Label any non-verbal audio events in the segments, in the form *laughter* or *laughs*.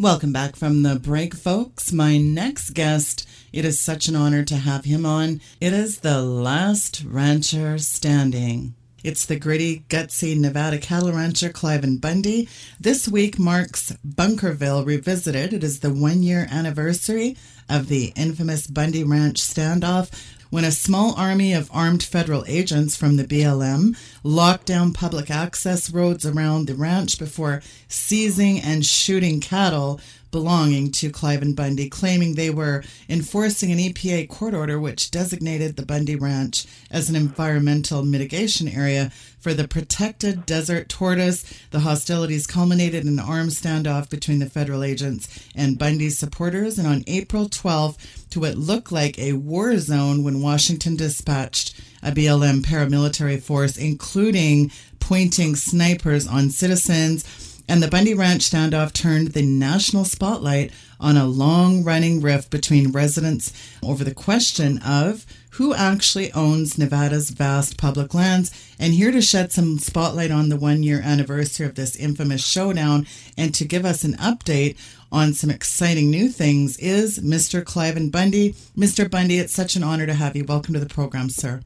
Welcome back from the break, folks. My next guest, it is such an honor to have him on. It is the last rancher standing. It's the gritty, gutsy Nevada cattle rancher Cliven Bundy. This week marks Bunkerville Revisited. It is the one year anniversary of the infamous Bundy Ranch standoff when a small army of armed federal agents from the BLM locked down public access roads around the ranch before seizing and shooting cattle belonging to Cliven Bundy, claiming they were enforcing an EPA court order which designated the Bundy Ranch as an environmental mitigation area for the protected desert tortoise. The hostilities culminated in an armed standoff between the federal agents and Bundy's supporters, and on April 12th, to what looked like a war zone when Washington dispatched a BLM paramilitary force, including pointing snipers on citizens. And the Bundy Ranch standoff turned the national spotlight on a long running rift between residents over the question of who actually owns Nevada's vast public lands. And here to shed some spotlight on the one year anniversary of this infamous showdown and to give us an update on some exciting new things is Mr. Cliven Bundy. Mr. Bundy, it's such an honor to have you. Welcome to the program, sir.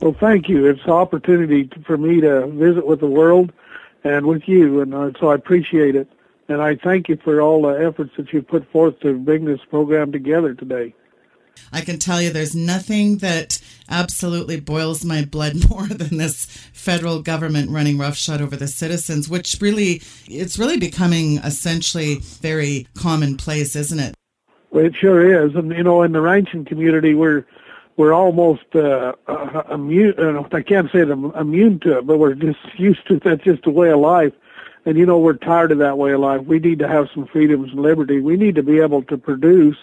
Well, thank you. It's an opportunity for me to visit with the world and with you, and uh, so I appreciate it. And I thank you for all the efforts that you put forth to bring this program together today. I can tell you there's nothing that absolutely boils my blood *laughs* more than this federal government running roughshod over the citizens, which really, it's really becoming essentially very commonplace, isn't it? Well, it sure is. And, you know, in the ranching community, we're, we're almost uh, uh, immune. Uh, I can't say I'm immune to it, but we're just *laughs* used to it. that's just a way of life. And you know, we're tired of that way of life. We need to have some freedoms and liberty. We need to be able to produce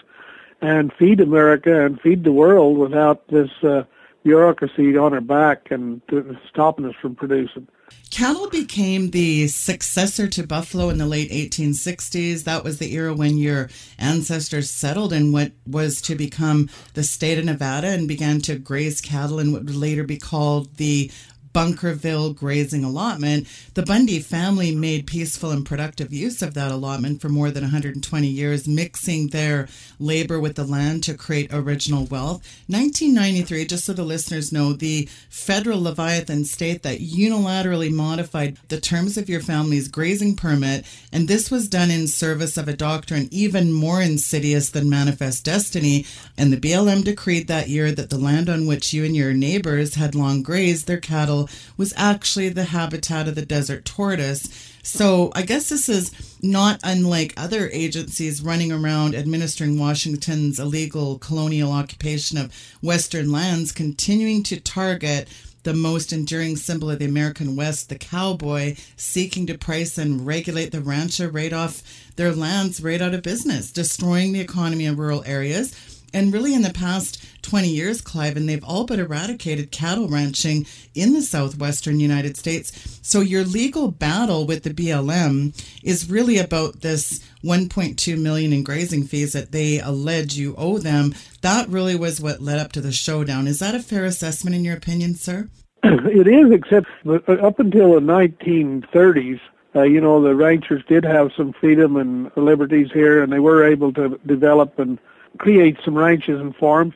and feed America and feed the world without this uh, bureaucracy on our back and stopping us from producing. Cattle became the successor to buffalo in the late 1860s. That was the era when your ancestors settled in what was to become the state of Nevada and began to graze cattle in what would later be called the Bunkerville grazing allotment, the Bundy family made peaceful and productive use of that allotment for more than 120 years, mixing their labor with the land to create original wealth. 1993, just so the listeners know, the federal Leviathan state that unilaterally modified the terms of your family's grazing permit, and this was done in service of a doctrine even more insidious than manifest destiny. And the BLM decreed that year that the land on which you and your neighbors had long grazed their cattle was actually the habitat of the desert tortoise. So I guess this is not unlike other agencies running around administering Washington's illegal colonial occupation of Western lands, continuing to target the most enduring symbol of the American West, the cowboy, seeking to price and regulate the rancher right off their lands, right out of business, destroying the economy of rural areas and really, in the past 20 years, Clive, and they've all but eradicated cattle ranching in the southwestern United States. So, your legal battle with the BLM is really about this 1.2 million in grazing fees that they allege you owe them. That really was what led up to the showdown. Is that a fair assessment, in your opinion, sir? It is, except up until the 1930s, uh, you know, the ranchers did have some freedom and liberties here, and they were able to develop and create some ranches and farms.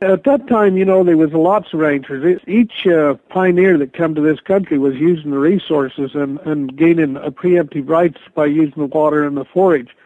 At that time, you know, there was lots of ranchers. Each uh, pioneer that came to this country was using the resources and, and gaining a preemptive rights by using the water and the forage.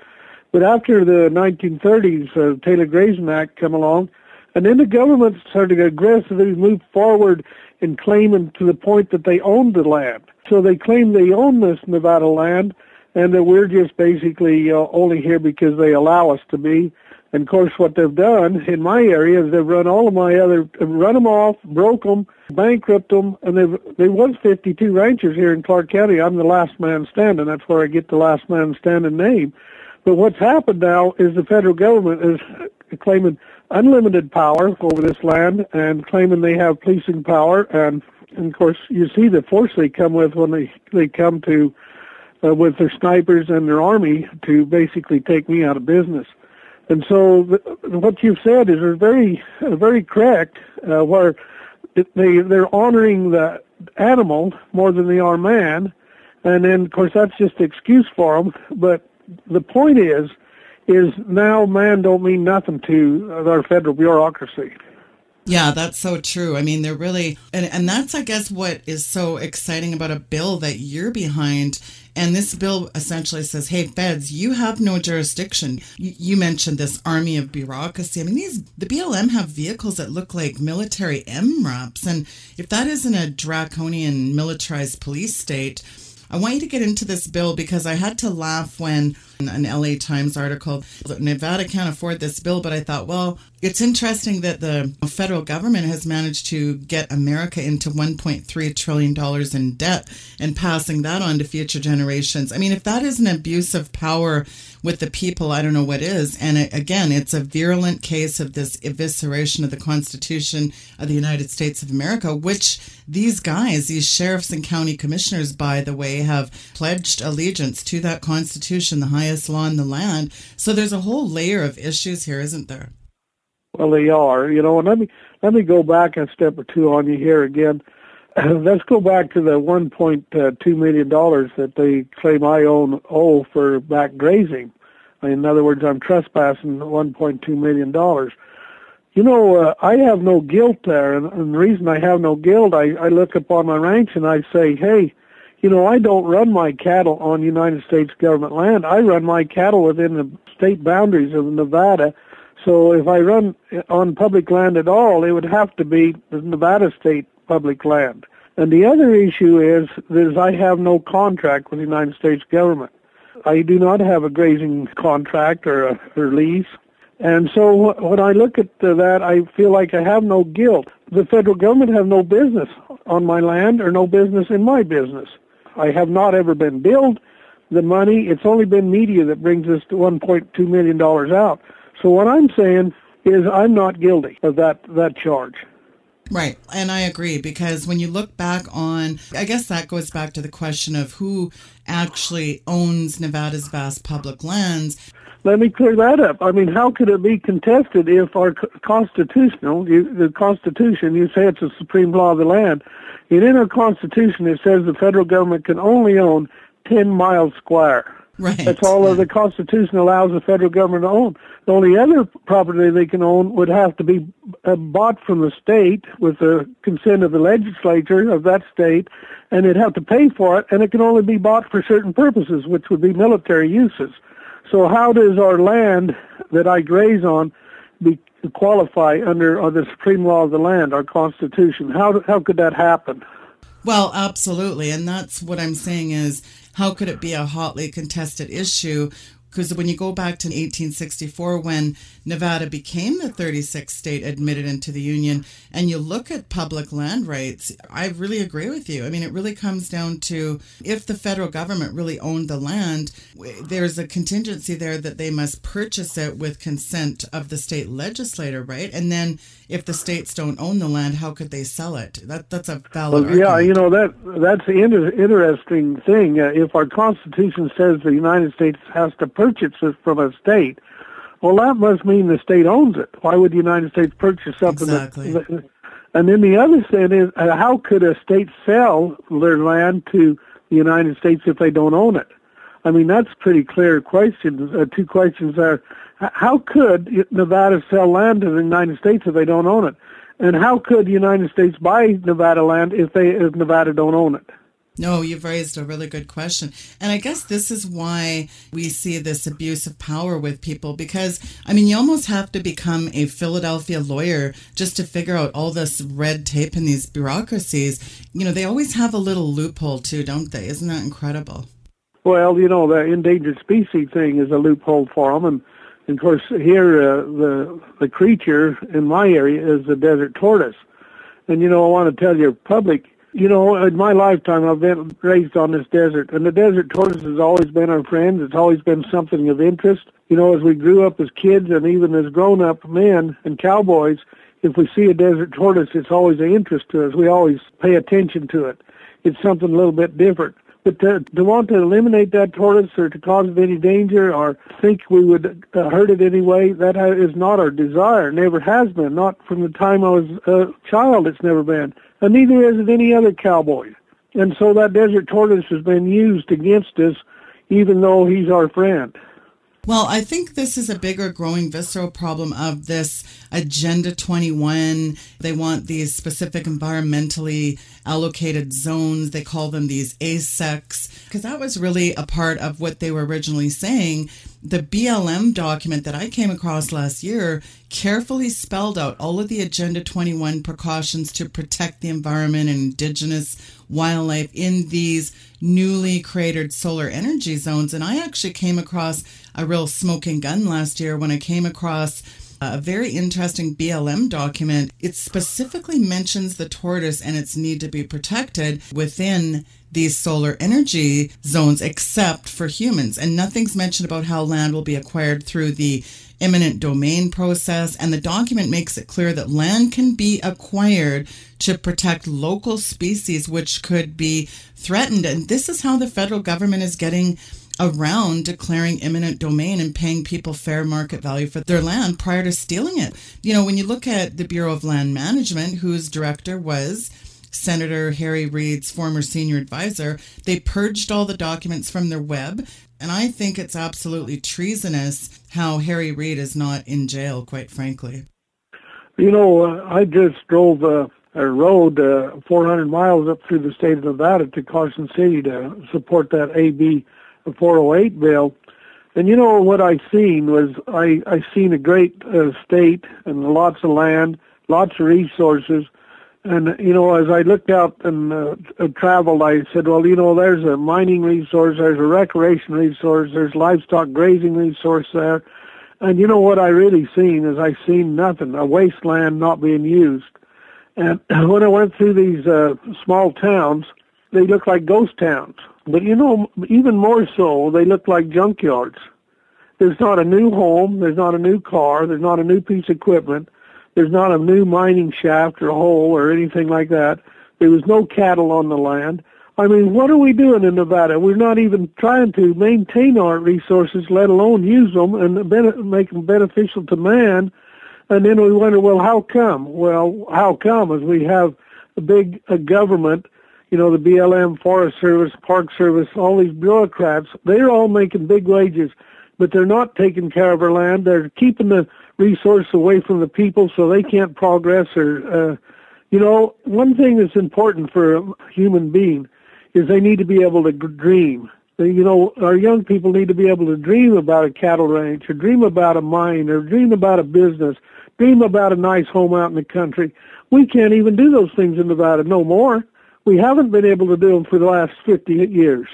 But after the 1930s, uh, Taylor Grazing Act came along, and then the government started aggressively move forward in claiming to the point that they owned the land. So they claim they own this Nevada land, and that we're just basically uh, only here because they allow us to be. And of course, what they've done in my area is they've run all of my other, run them off, broke them, bankrupt them, and they've, there was 52 ranchers here in Clark County. I'm the last man standing. That's where I get the last man standing name. But what's happened now is the federal government is claiming unlimited power over this land and claiming they have policing power. And, and of course, you see the force they come with when they, they come to, uh, with their snipers and their army to basically take me out of business. And so the, what you've said is very, very correct, uh, where they, they're honoring the animal more than they are man. And then, of course, that's just an excuse for them. But the point is, is now man don't mean nothing to our federal bureaucracy. Yeah, that's so true. I mean, they're really, and, and that's, I guess, what is so exciting about a bill that you're behind. And this bill essentially says, hey, feds, you have no jurisdiction. You, mentioned this army of bureaucracy. I mean, these, the BLM have vehicles that look like military MRAPs. And if that isn't a draconian militarized police state, I want you to get into this bill because I had to laugh when an LA Times article Nevada can't afford this bill, but I thought, well, it's interesting that the federal government has managed to get America into $1.3 trillion in debt and passing that on to future generations. I mean, if that is an abuse of power with the people, I don't know what is. And it, again, it's a virulent case of this evisceration of the Constitution of the United States of America, which these guys, these sheriffs and county commissioners, by the way, have pledged allegiance to that Constitution, the highest law in the land. So there's a whole layer of issues here, isn't there? Well, they are, you know, and let me let me go back a step or two on you here again. *clears throat* Let's go back to the 1.2 million dollars that they claim I own owe for back grazing. In other words, I'm trespassing 1.2 million dollars. You know, uh, I have no guilt there, and, and the reason I have no guilt, I, I look upon my ranch and I say, hey, you know, I don't run my cattle on United States government land. I run my cattle within the state boundaries of Nevada so if I run on public land at all, it would have to be the Nevada state public land. And the other issue is, is I have no contract with the United States government. I do not have a grazing contract or a or lease. And so when I look at that, I feel like I have no guilt. The federal government have no business on my land or no business in my business. I have not ever been billed the money. It's only been media that brings us to $1.2 million out. So what I'm saying is I'm not guilty of that, that charge. Right. And I agree because when you look back on, I guess that goes back to the question of who actually owns Nevada's vast public lands. Let me clear that up. I mean, how could it be contested if our constitutional, you, the Constitution, you say it's the supreme law of the land, and in our Constitution it says the federal government can only own 10 miles square. Right. That's all yeah. the Constitution allows the federal government to own. The only other property they can own would have to be uh, bought from the state with the consent of the legislature of that state, and they'd have to pay for it, and it can only be bought for certain purposes, which would be military uses. So how does our land that I graze on be qualify under uh, the supreme law of the land, our Constitution? How how could that happen? Well, absolutely, and that's what I'm saying is how could it be a hotly contested issue because when you go back to 1864 when Nevada became the 36th state admitted into the union and you look at public land rights I really agree with you. I mean it really comes down to if the federal government really owned the land there's a contingency there that they must purchase it with consent of the state legislator right? And then if the states don't own the land how could they sell it? That that's a valid well, yeah you know that that's the inter- interesting thing. Uh, if our constitution says the United States has to purchase it from a state, well, that must mean the state owns it. Why would the United States purchase something? Exactly. That, and then the other thing is, uh, how could a state sell their land to the United States if they don't own it? I mean, that's pretty clear questions. Uh, two questions are, how could Nevada sell land to the United States if they don't own it? And how could the United States buy Nevada land if they if Nevada don't own it? No, you've raised a really good question. And I guess this is why we see this abuse of power with people because, I mean, you almost have to become a Philadelphia lawyer just to figure out all this red tape and these bureaucracies. You know, they always have a little loophole too, don't they? Isn't that incredible? Well, you know, the endangered species thing is a loophole for them. And, and of course, here, uh, the, the creature in my area is the desert tortoise. And, you know, I want to tell your public, you know, in my lifetime, I've been raised on this desert, and the desert tortoise has always been our friend. It's always been something of interest. You know, as we grew up as kids and even as grown-up men and cowboys, if we see a desert tortoise, it's always an interest to us. We always pay attention to it. It's something a little bit different. But to, to want to eliminate that tortoise or to cause it any danger or think we would uh, hurt it anyway, that is not our desire. Never has been. Not from the time I was a child, it's never been and neither is it any other cowboy. And so that desert tortoise has been used against us even though he's our friend. Well, I think this is a bigger, growing, visceral problem of this Agenda 21. They want these specific environmentally allocated zones. They call them these ACECs, because that was really a part of what they were originally saying. The BLM document that I came across last year carefully spelled out all of the Agenda 21 precautions to protect the environment and indigenous wildlife in these newly created solar energy zones. And I actually came across a real smoking gun last year when I came across a very interesting BLM document. It specifically mentions the tortoise and its need to be protected within these solar energy zones, except for humans. And nothing's mentioned about how land will be acquired through the eminent domain process. And the document makes it clear that land can be acquired to protect local species which could be threatened. And this is how the federal government is getting around declaring eminent domain and paying people fair market value for their land prior to stealing it. You know, when you look at the Bureau of Land Management, whose director was Senator Harry Reid's former senior advisor, they purged all the documents from their web. And I think it's absolutely treasonous how Harry Reid is not in jail, quite frankly. You know, uh, I just drove uh, a road uh, 400 miles up through the state of Nevada to Carson City to support that AB the 408 bill. And you know what I seen was I I seen a great uh, state and lots of land, lots of resources, and you know as I looked out and uh, traveled, I said, well, you know, there's a mining resource, there's a recreation resource, there's livestock grazing resource there, and you know what I really seen is I seen nothing, a wasteland not being used. And *clears throat* when I went through these uh, small towns, they look like ghost towns. But you know, even more so, they look like junkyards. There's not a new home, there's not a new car, there's not a new piece of equipment, there's not a new mining shaft or hole or anything like that. There was no cattle on the land. I mean, what are we doing in Nevada? We're not even trying to maintain our resources, let alone use them and make them beneficial to man. And then we wonder, well, how come? Well, how come? As we have a big a government you know, the BLM, Forest Service, Park Service, all these bureaucrats, they're all making big wages, but they're not taking care of our land. They're keeping the resource away from the people so they can't progress or, uh, you know, one thing that's important for a human being is they need to be able to dream. You know, our young people need to be able to dream about a cattle ranch or dream about a mine or dream about a business, dream about a nice home out in the country. We can't even do those things in Nevada no more we haven't been able to do for the last 50 years.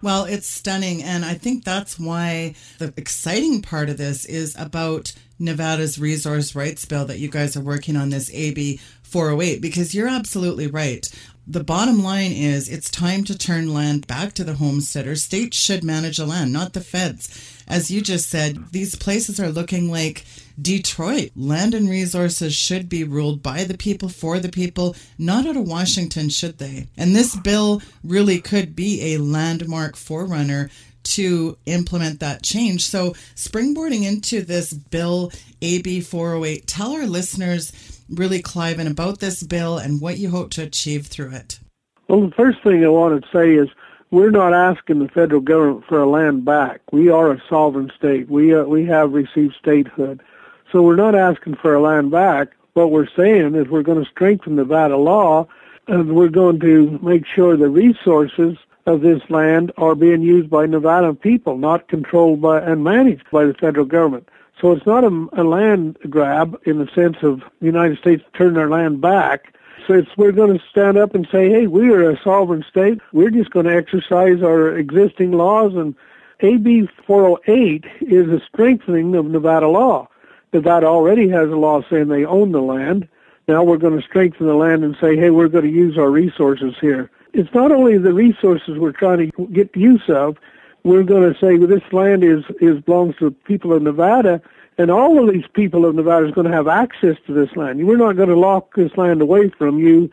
Well, it's stunning. And I think that's why the exciting part of this is about Nevada's resource rights bill that you guys are working on, this AB 408, because you're absolutely right. The bottom line is it's time to turn land back to the homesteader. States should manage the land, not the feds. As you just said, these places are looking like Detroit. Land and resources should be ruled by the people, for the people, not out of Washington, should they? And this bill really could be a landmark forerunner to implement that change. So, springboarding into this bill, AB 408, tell our listeners really, Cliven, about this bill and what you hope to achieve through it. Well, the first thing I want to say is we're not asking the federal government for a land back. We are a sovereign state. We uh, we have received statehood. So we're not asking for a land back. What we're saying is we're going to strengthen Nevada law and we're going to make sure the resources of this land are being used by Nevada people, not controlled by and managed by the federal government. So it's not a, a land grab in the sense of the United States turning our land back. So we're going to stand up and say, hey, we are a sovereign state. We're just going to exercise our existing laws. And AB 408 is a strengthening of Nevada law. Nevada already has a law saying they own the land. Now we're going to strengthen the land and say, hey, we're going to use our resources here. It's not only the resources we're trying to get use of. We're going to say well, this land is, is belongs to the people of Nevada, and all of these people of Nevada is going to have access to this land. We're not going to lock this land away from you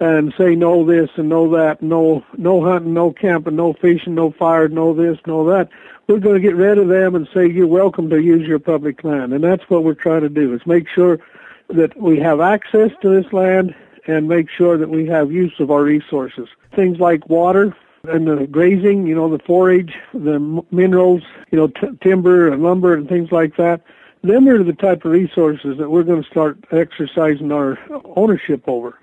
and say no this and no that, no no hunting, no camping, no fishing, no fire, no this, no that we're going to get rid of them and say you're welcome to use your public land. And that's what we're trying to do is make sure that we have access to this land and make sure that we have use of our resources. Things like water, and the grazing, you know, the forage, the minerals, you know, t- timber and lumber and things like that. Them are the type of resources that we're going to start exercising our ownership over.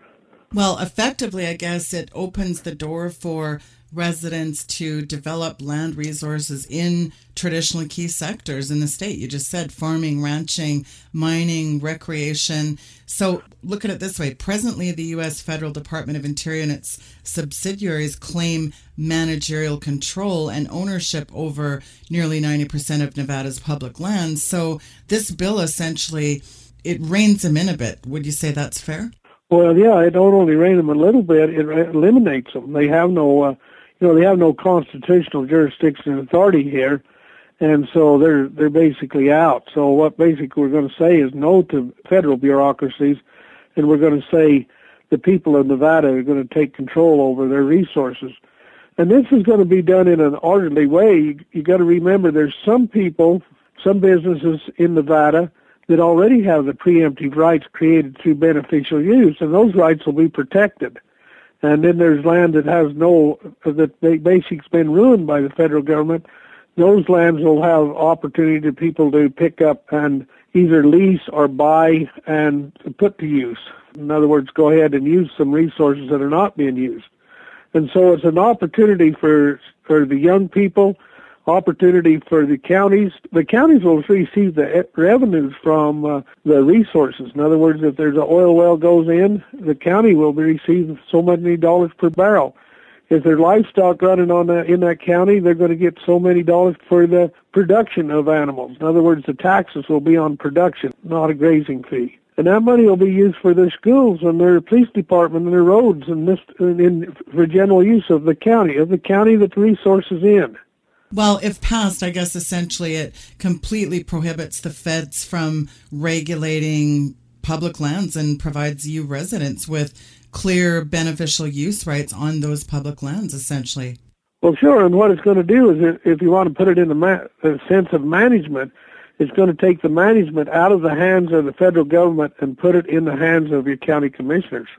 Well, effectively, I guess it opens the door for residents to develop land resources in traditional key sectors in the state. You just said farming, ranching, mining, recreation. So look at it this way. Presently, the U.S. Federal Department of Interior and its subsidiaries claim managerial control and ownership over nearly 90% of Nevada's public lands. So this bill essentially, it reins them in a bit. Would you say that's fair? Well, yeah, it don't only rein them a little bit; it eliminates them. They have no uh, you know, they have no constitutional jurisdiction and authority here, and so they're they're basically out. So what basically we're going to say is no to federal bureaucracies, and we're going to say the people of Nevada are going to take control over their resources. And this is going to be done in an orderly way. You, you got to remember there's some people, some businesses in Nevada that already have the preemptive rights created through beneficial use, and those rights will be protected and then there's land that has no that basically's been ruined by the federal government. Those lands will have opportunity to people to pick up and either lease or buy and put to use. In other words, go ahead and use some resources that are not being used. And so it's an opportunity for for the young people opportunity for the counties. The counties will receive the revenues from uh, the resources. In other words, if there's an oil well goes in, the county will be receiving so many dollars per barrel. If there's livestock running on that, in that county, they're going to get so many dollars for the production of animals. In other words, the taxes will be on production, not a grazing fee. And that money will be used for their schools and their police department and their roads and this in, for general use of the county, of the county that the resources in. Well, if passed, I guess essentially it completely prohibits the feds from regulating public lands and provides you residents with clear beneficial use rights on those public lands, essentially. Well, sure. And what it's going to do is, if you want to put it in the, ma- the sense of management, it's going to take the management out of the hands of the federal government and put it in the hands of your county commissioners.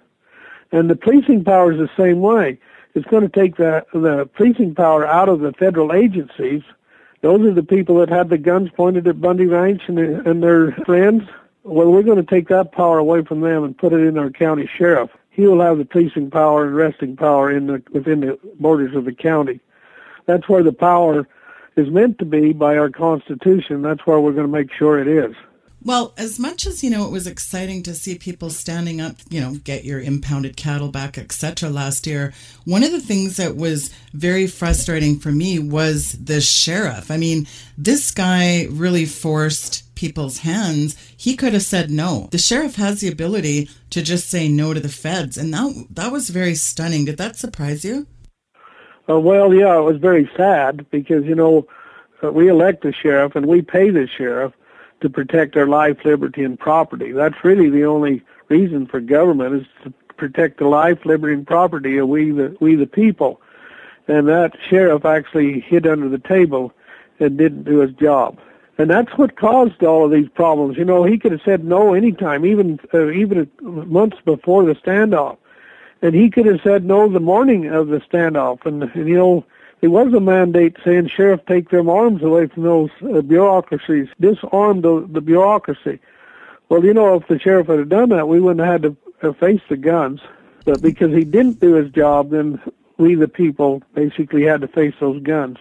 And the policing power is the same way. It's going to take the the policing power out of the federal agencies. Those are the people that had the guns pointed at Bundy Ranch and, and their friends. Well, we're going to take that power away from them and put it in our county sheriff. He will have the policing power and arresting power in the within the borders of the county. That's where the power is meant to be by our Constitution. That's where we're going to make sure it is. Well, as much as you know, it was exciting to see people standing up, you know, get your impounded cattle back, etc. Last year, one of the things that was very frustrating for me was the sheriff. I mean, this guy really forced people's hands. He could have said no. The sheriff has the ability to just say no to the feds, and that that was very stunning. Did that surprise you? Uh, well, yeah, it was very sad because you know uh, we elect the sheriff and we pay the sheriff to protect our life, liberty, and property. That's really the only reason for government is to protect the life, liberty, and property of we the we the people. And that sheriff actually hid under the table and didn't do his job. And that's what caused all of these problems. You know, he could have said no anytime, even uh, even months before the standoff, and he could have said no the morning of the standoff. And, and you know, there was a mandate saying, Sheriff, take them arms away from those uh, bureaucracies, disarm the, the bureaucracy. Well, you know, if the sheriff had done that, we wouldn't have had to uh, face the guns. But because he didn't do his job, then we, the people, basically had to face those guns.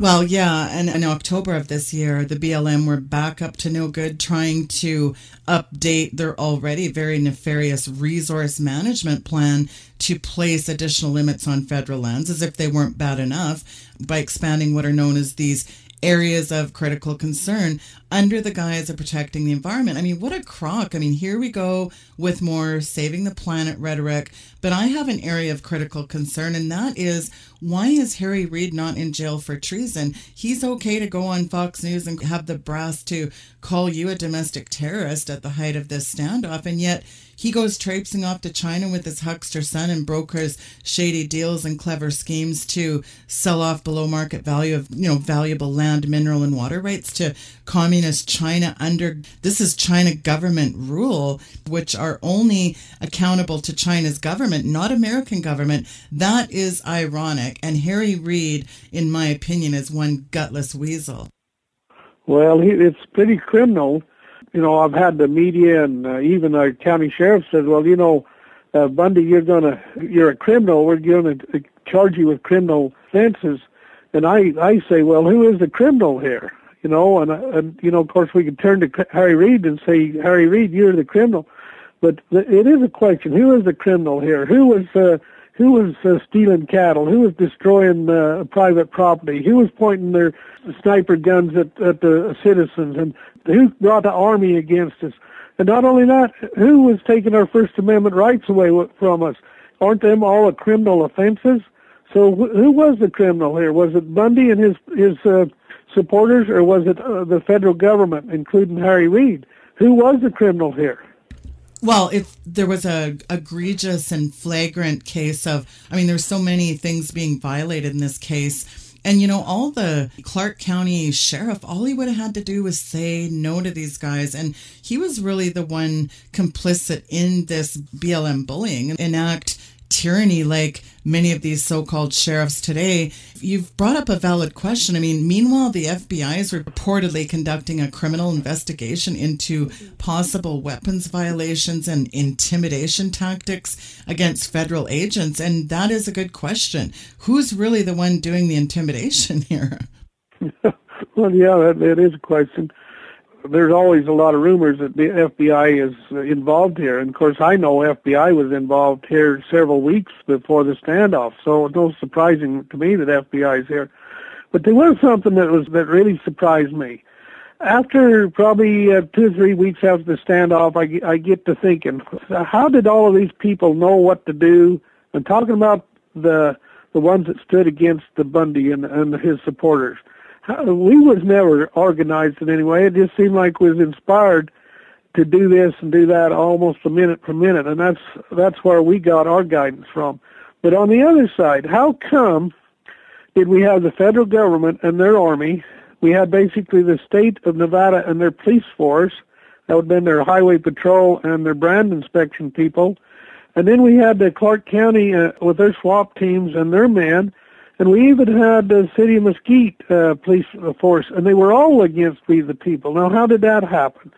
Well, yeah, and in October of this year, the BLM were back up to no good trying to update their already very nefarious resource management plan to place additional limits on federal lands as if they weren't bad enough by expanding what are known as these areas of critical concern under the guise of protecting the environment. I mean, what a crock. I mean, here we go with more saving the planet rhetoric. But I have an area of critical concern, and that is why is Harry Reid not in jail for treason? He's okay to go on Fox News and have the brass to call you a domestic terrorist at the height of this standoff, and yet he goes traipsing off to China with his huckster son and brokers shady deals and clever schemes to sell off below market value of, you know, valuable land, mineral, and water rights to communist China under this is China government rule, which are only accountable to China's government, not American government. That is ironic. And Harry Reid, in my opinion, is one gutless weasel. Well, it's pretty criminal. You know, I've had the media and uh, even our county sheriff said, well, you know, uh, Bundy, you're gonna, you're a criminal. We're going to charge you with criminal offenses. And I, I say, well, who is the criminal here? You know, and, and you know, of course, we could turn to Harry Reid and say, Harry Reid, you're the criminal. But the, it is a question: who is the criminal here? Who was uh, who was uh, stealing cattle? Who was destroying uh, private property? Who was pointing their sniper guns at, at the citizens? And who brought the army against us? And not only that, who was taking our First Amendment rights away from us? Aren't them all criminal offenses? So wh- who was the criminal here? Was it Bundy and his his uh, supporters, or was it uh, the federal government, including Harry Reid? Who was the criminal here? Well, if there was a egregious and flagrant case of, I mean, there's so many things being violated in this case. And you know, all the Clark County sheriff, all he would have had to do was say no to these guys. And he was really the one complicit in this BLM bullying, enact tyranny like many of these so-called sheriffs today. You've brought up a valid question. I mean, meanwhile, the FBI is reportedly conducting a criminal investigation into possible weapons violations and intimidation tactics against federal agents. And that is a good question. Who's really the one doing the intimidation *laughs* here? *laughs* well, yeah, that, that is a question there's always a lot of rumors that the FBI is involved here. And of course, I know FBI was involved here several weeks before the standoff, so it's no surprising to me that FBI is here. But there was something that was that really surprised me. After probably uh, two or three weeks after the standoff, I, I get to thinking, how did all of these people know what to do? I'm talking about the the ones that stood against the Bundy and, and his supporters we was never organized in any way. It just seemed like we was inspired to do this and do that almost a minute per minute, and that's that's where we got our guidance from. But on the other side, how come did we have the federal government and their army? We had basically the state of Nevada and their police force. That would have been their highway patrol and their brand inspection people. And then we had the Clark County uh, with their SWAT teams and their men and we even had the city of Mesquite uh, police force, and they were all against We the People. Now, how did that happen?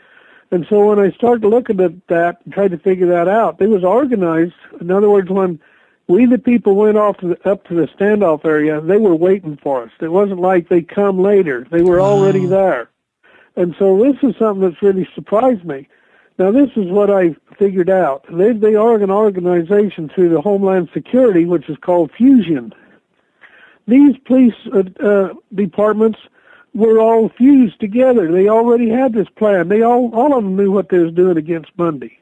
And so when I started looking at that and tried to figure that out, it was organized. In other words, when we the people went off to the, up to the standoff area, they were waiting for us. It wasn't like they come later; they were wow. already there. And so this is something that's really surprised me. Now, this is what I figured out. They they are an organization through the Homeland Security, which is called Fusion, these police uh, uh, departments were all fused together. They already had this plan. They all all of them knew what they was doing against Bundy.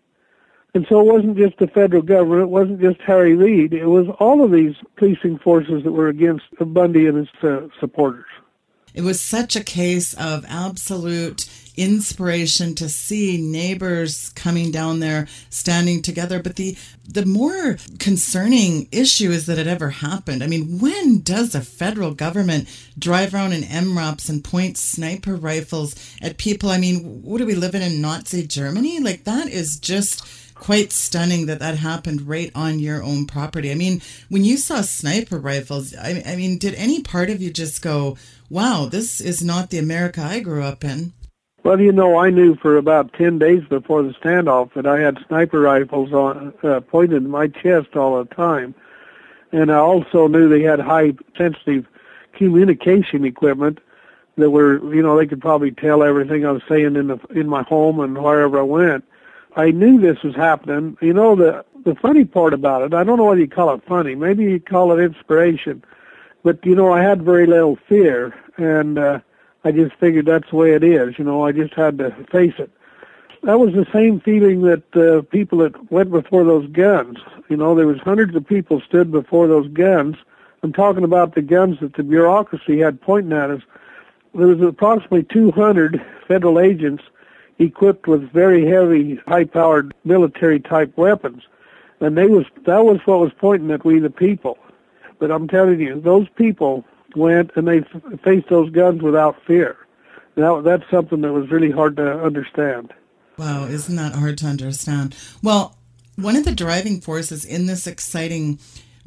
And so it wasn't just the federal government, it wasn't just Harry Reid, it was all of these policing forces that were against Bundy and his uh, supporters. It was such a case of absolute inspiration to see neighbors coming down there standing together but the the more concerning issue is that it ever happened i mean when does the federal government drive around in MRAPs and point sniper rifles at people i mean what are we living in nazi germany like that is just quite stunning that that happened right on your own property. I mean, when you saw sniper rifles, I, I, mean, did any part of you just go, wow, this is not the America I grew up in? Well, you know, I knew for about 10 days before the standoff that I had sniper rifles on, uh, pointed in my chest all the time. And I also knew they had high sensitive communication equipment that were, you know, they could probably tell everything I was saying in the in my home and wherever I went. I knew this was happening. You know, the the funny part about it, I don't know whether you call it funny, maybe you call it inspiration, but you know, I had very little fear, and uh, I just figured that's the way it is. You know, I just had to face it. That was the same feeling that uh, people that went before those guns. You know, there was hundreds of people stood before those guns. I'm talking about the guns that the bureaucracy had pointing at us. There was approximately 200 federal agents equipped with very heavy, high-powered military-type weapons, and they was that was what was pointing at we the people. But I'm telling you, those people went and they f- faced those guns without fear. Now that's something that was really hard to understand. Wow, isn't that hard to understand? Well, one of the driving forces in this exciting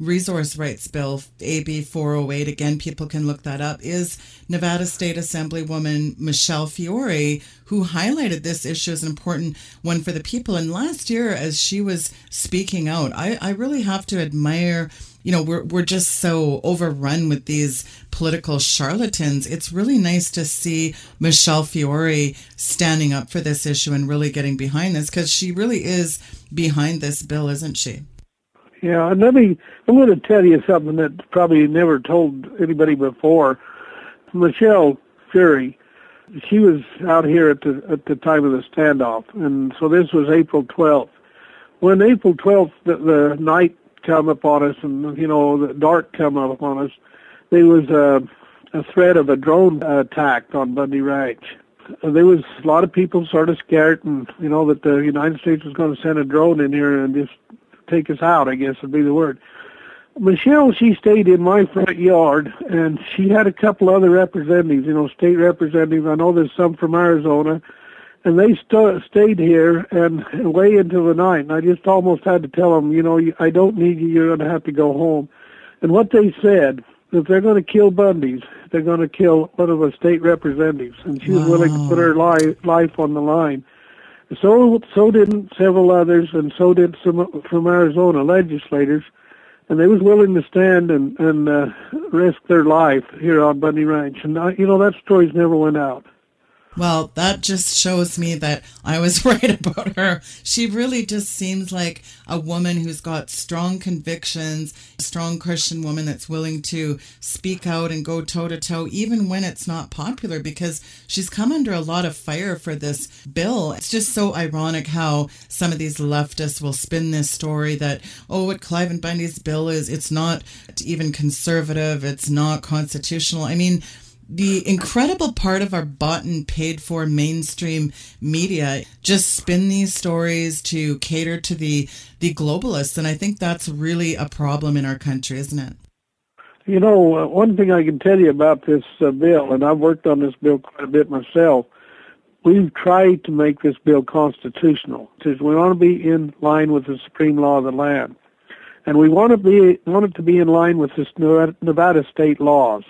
resource rights bill, AB 408, again, people can look that up, is Nevada State Assemblywoman Michelle Fiore, who highlighted this issue as an important one for the people. And last year, as she was speaking out, I, I really have to admire you know, we're, we're just so overrun with these political charlatans. It's really nice to see Michelle Fiore standing up for this issue and really getting behind this because she really is behind this bill, isn't she? Yeah, and let me, I'm going to tell you something that probably never told anybody before. Michelle Fiore, she was out here at the at the time of the standoff, and so this was April 12th. When April 12th, the, the night come upon us, and you know the dark come upon us, there was a, a threat of a drone attack on Bundy Ranch. There was a lot of people sort of scared, and you know that the United States was going to send a drone in here and just take us out, I guess would be the word. Michelle, she stayed in my front yard, and she had a couple other representatives, you know, state representatives. I know there's some from Arizona, and they st- stayed here and, way into the night. And I just almost had to tell them, you know, I don't need you. You're going to have to go home. And what they said, if they're going to kill Bundy's, they're going to kill one of the state representatives, and she was wow. willing to put her life life on the line. So so did several others, and so did some from Arizona legislators, and they was willing to stand and and uh, risk their life here on Bundy Ranch. And I, you know that story's never went out. Well, that just shows me that I was *laughs* right about her. She really just seems like a woman who's got strong convictions, a strong Christian woman that's willing to speak out and go toe to toe, even when it's not popular, because she's come under a lot of fire for this bill. It's just so ironic how some of these leftists will spin this story that, oh, what Cliven Bundy's bill is, it's not even conservative, it's not constitutional. I mean, the incredible part of our bought and paid for mainstream media just spin these stories to cater to the the globalists and i think that's really a problem in our country isn't it? You know uh, one thing i can tell you about this uh, bill and i've worked on this bill quite a bit myself we've tried to make this bill constitutional. Because we want to be in line with the supreme law of the land and we want to be want it to be in line with the nevada state laws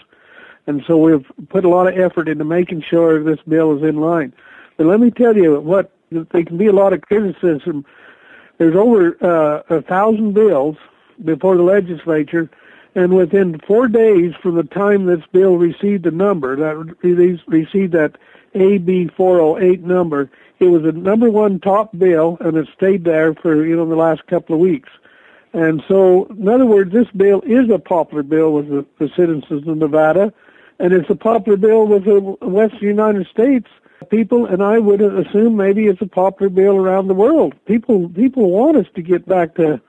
and so we've put a lot of effort into making sure this bill is in line. But let me tell you what there can be a lot of criticism. There's over uh, a thousand bills before the legislature, and within four days from the time this bill received a number, that received that AB 408 number, it was the number one top bill, and it stayed there for you know the last couple of weeks. And so, in other words, this bill is a popular bill with the, the citizens of Nevada and it's a popular bill with the Western United States people, and I would assume maybe it's a popular bill around the world. People people want us to get back to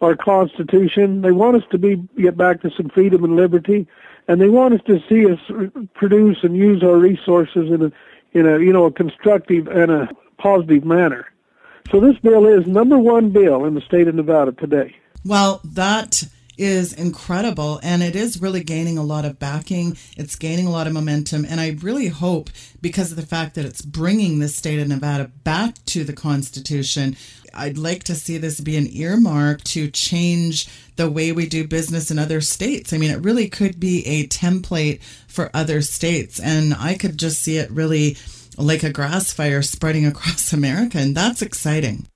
our Constitution. They want us to be get back to some freedom and liberty, and they want us to see us produce and use our resources in a in a you know a constructive and a positive manner. So this bill is number one bill in the state of Nevada today. Well, that is incredible and it is really gaining a lot of backing. It's gaining a lot of momentum. And I really hope, because of the fact that it's bringing the state of Nevada back to the Constitution, I'd like to see this be an earmark to change the way we do business in other states. I mean, it really could be a template for other states. And I could just see it really like a grass fire spreading across *laughs* America. And that's exciting.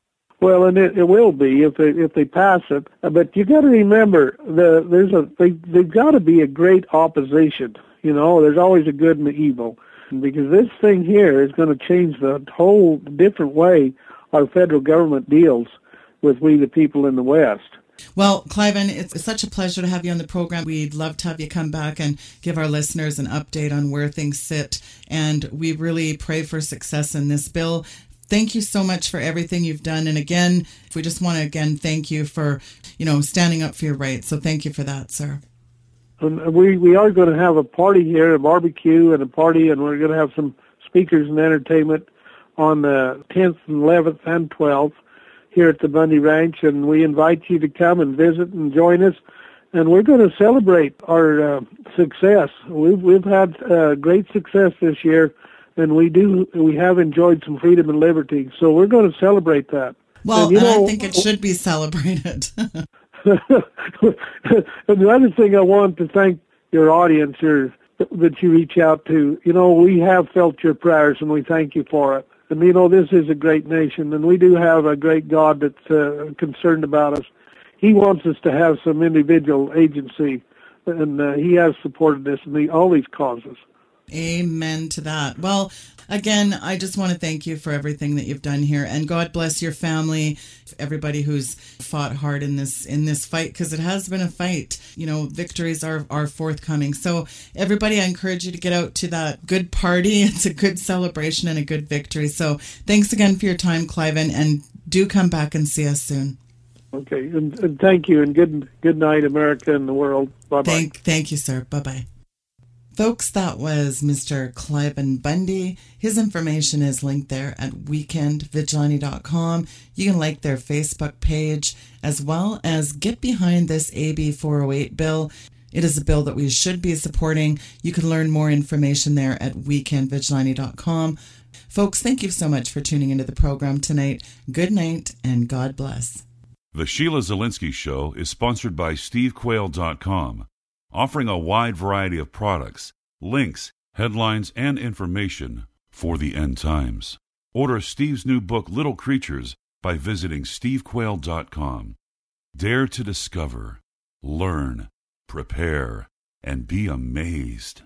Well, and it, it will be if they if they pass it. Uh, but you got to remember the there's a they they've got to be a great opposition. You know, there's always a good and the evil, because this thing here is going to change the whole different way our federal government deals with we the people in the West. Well, Cliven, it's such a pleasure to have you on the program. We'd love to have you come back and give our listeners an update on where things sit. And we really pray for success in this bill thank you so much for everything you've done. And again, we just want to again thank you for, you know, standing up for your rights. So thank you for that, sir. And we we are going to have a party here, a barbecue and a party, and we're going to have some speakers and entertainment on the 10th and 11th and 12th here at the Bundy Ranch, and we invite you to come and visit and join us. And we're going to celebrate our uh, success. We've we've had uh, great success this year, and we do we have enjoyed some freedom and liberty. So we're going to celebrate that. Well, and, and know, I think it should be celebrated. *laughs* and the other thing I want to thank your audience here that you reach out to. You know, we have felt your prayers, and we thank you for it. And you know, this is a great nation, and we do have a great God that's uh, concerned about us. He wants us to have some individual agency, and uh, He has supported us in the, all these causes. Amen to that. Well, again, I just want to thank you for everything that you've done here and God bless your family, everybody who's fought hard in this in this fight because it has been a fight. You know, victories are are forthcoming. So, everybody I encourage you to get out to that good party. *laughs* It's a good celebration and a good victory. So, thanks again for your time, Cliven, and do come back and see us soon. Okay, and, and thank you, and good good night, America and the world. Bye bye. Thank, thank you, sir. Bye bye. Folks, that was Mr. Cliven Bundy. His information is linked there at weekendvigilante.com. You can like their Facebook page as well as get behind this AB 408 bill. It is a bill that we should be supporting. You can learn more information there at weekendvigilante.com. Folks, thank you so much for tuning into the program tonight. Good night and God bless. The Sheila Zilinsky Show is sponsored by SteveQuayle.com offering a wide variety of products, links, headlines, and information for the end times. Order Steve's new book, Little Creatures, by visiting stevequayle.com. Dare to discover, learn, prepare, and be amazed.